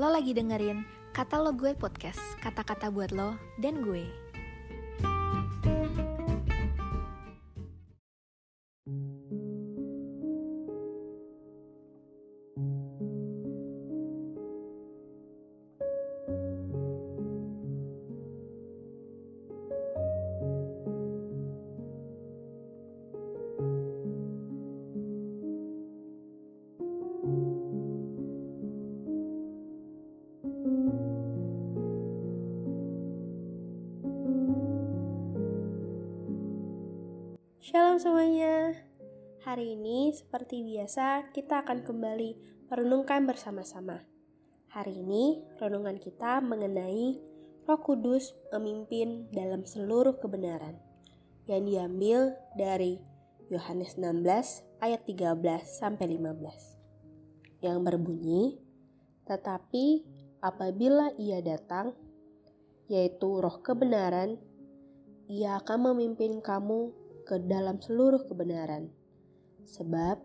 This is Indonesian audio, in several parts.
Lo lagi dengerin Kata Lo Gue Podcast, kata-kata buat lo dan gue. Shalom semuanya. Hari ini seperti biasa kita akan kembali merenungkan bersama-sama. Hari ini renungan kita mengenai Roh Kudus memimpin dalam seluruh kebenaran yang diambil dari Yohanes 16 ayat 13 sampai 15. Yang berbunyi, "Tetapi apabila Ia datang, yaitu Roh kebenaran, Ia akan memimpin kamu ke dalam seluruh kebenaran, sebab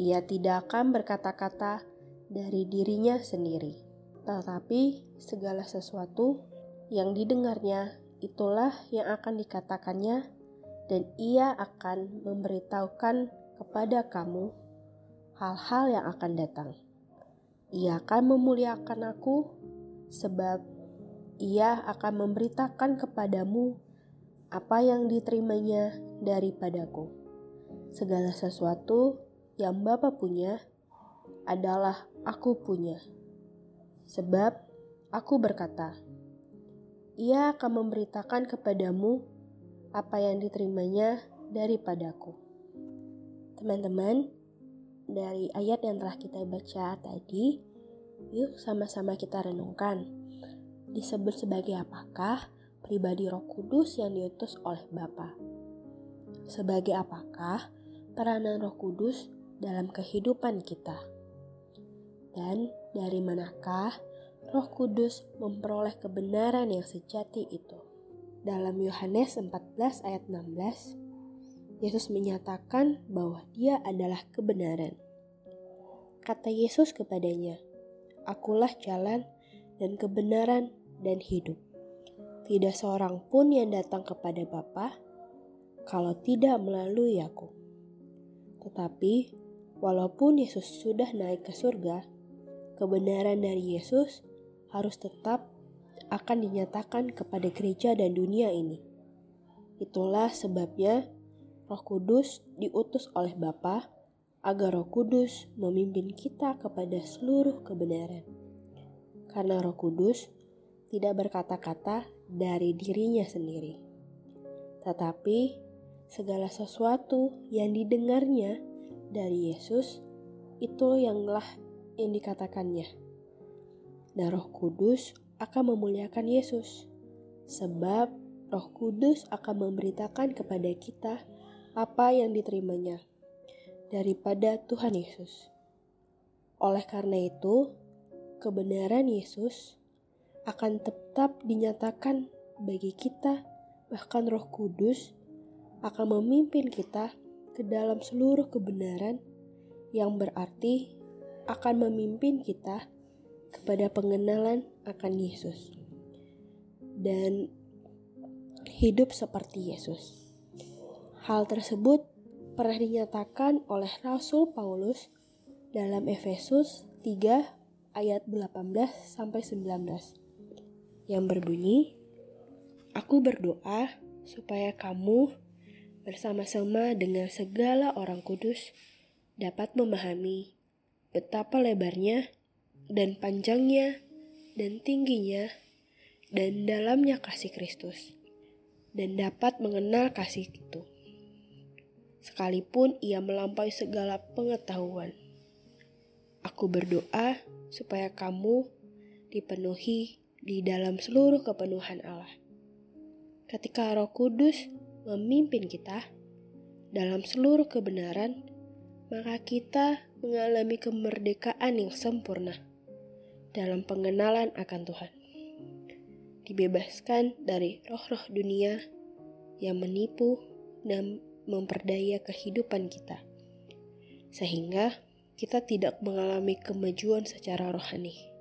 ia tidak akan berkata-kata dari dirinya sendiri, tetapi segala sesuatu yang didengarnya itulah yang akan dikatakannya, dan ia akan memberitahukan kepada kamu hal-hal yang akan datang. Ia akan memuliakan aku, sebab ia akan memberitakan kepadamu apa yang diterimanya daripadaku. Segala sesuatu yang Bapa punya adalah aku punya. Sebab aku berkata, ia akan memberitakan kepadamu apa yang diterimanya daripadaku. Teman-teman, dari ayat yang telah kita baca tadi, yuk sama-sama kita renungkan. Disebut sebagai apakah pribadi Roh Kudus yang diutus oleh Bapa. Sebagai apakah peranan Roh Kudus dalam kehidupan kita? Dan dari manakah Roh Kudus memperoleh kebenaran yang sejati itu? Dalam Yohanes 14 ayat 16, Yesus menyatakan bahwa Dia adalah kebenaran. Kata Yesus kepadanya, "Akulah jalan dan kebenaran dan hidup." Tidak seorang pun yang datang kepada Bapa kalau tidak melalui aku. Tetapi, walaupun Yesus sudah naik ke surga, kebenaran dari Yesus harus tetap akan dinyatakan kepada gereja dan dunia ini. Itulah sebabnya Roh Kudus diutus oleh Bapa agar Roh Kudus memimpin kita kepada seluruh kebenaran. Karena Roh Kudus tidak berkata-kata dari dirinya sendiri, tetapi segala sesuatu yang didengarnya dari Yesus itu yanglah yang dikatakannya. Dan Roh Kudus akan memuliakan Yesus, sebab Roh Kudus akan memberitakan kepada kita apa yang diterimanya daripada Tuhan Yesus. Oleh karena itu, kebenaran Yesus akan tetap dinyatakan bagi kita, bahkan Roh Kudus akan memimpin kita ke dalam seluruh kebenaran yang berarti akan memimpin kita kepada pengenalan akan Yesus dan hidup seperti Yesus. Hal tersebut pernah dinyatakan oleh Rasul Paulus dalam Efesus 3 ayat 18 sampai 19 yang berbunyi, Aku berdoa supaya kamu bersama-sama dengan segala orang kudus dapat memahami betapa lebarnya dan panjangnya dan tingginya dan dalamnya kasih Kristus dan dapat mengenal kasih itu sekalipun ia melampaui segala pengetahuan. Aku berdoa supaya kamu dipenuhi di dalam seluruh kepenuhan Allah. Ketika Roh Kudus memimpin kita dalam seluruh kebenaran, maka kita mengalami kemerdekaan yang sempurna dalam pengenalan akan Tuhan. Dibebaskan dari roh-roh dunia yang menipu dan memperdaya kehidupan kita, sehingga kita tidak mengalami kemajuan secara rohani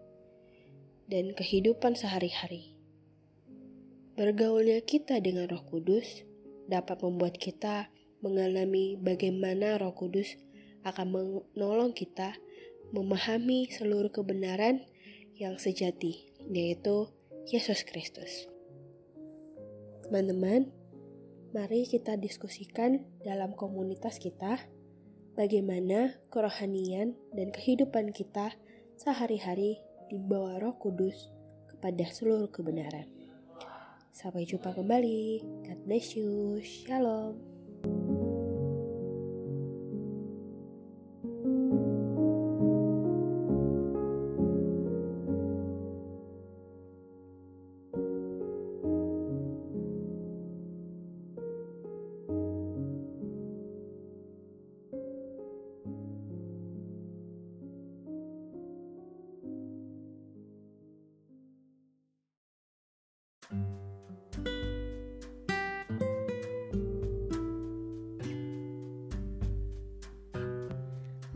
dan kehidupan sehari-hari. Bergaulnya kita dengan Roh Kudus dapat membuat kita mengalami bagaimana Roh Kudus akan menolong kita memahami seluruh kebenaran yang sejati, yaitu Yesus Kristus. Teman-teman, mari kita diskusikan dalam komunitas kita bagaimana kerohanian dan kehidupan kita sehari-hari di bawah Roh Kudus kepada seluruh kebenaran. Sampai jumpa kembali. God bless you. Shalom.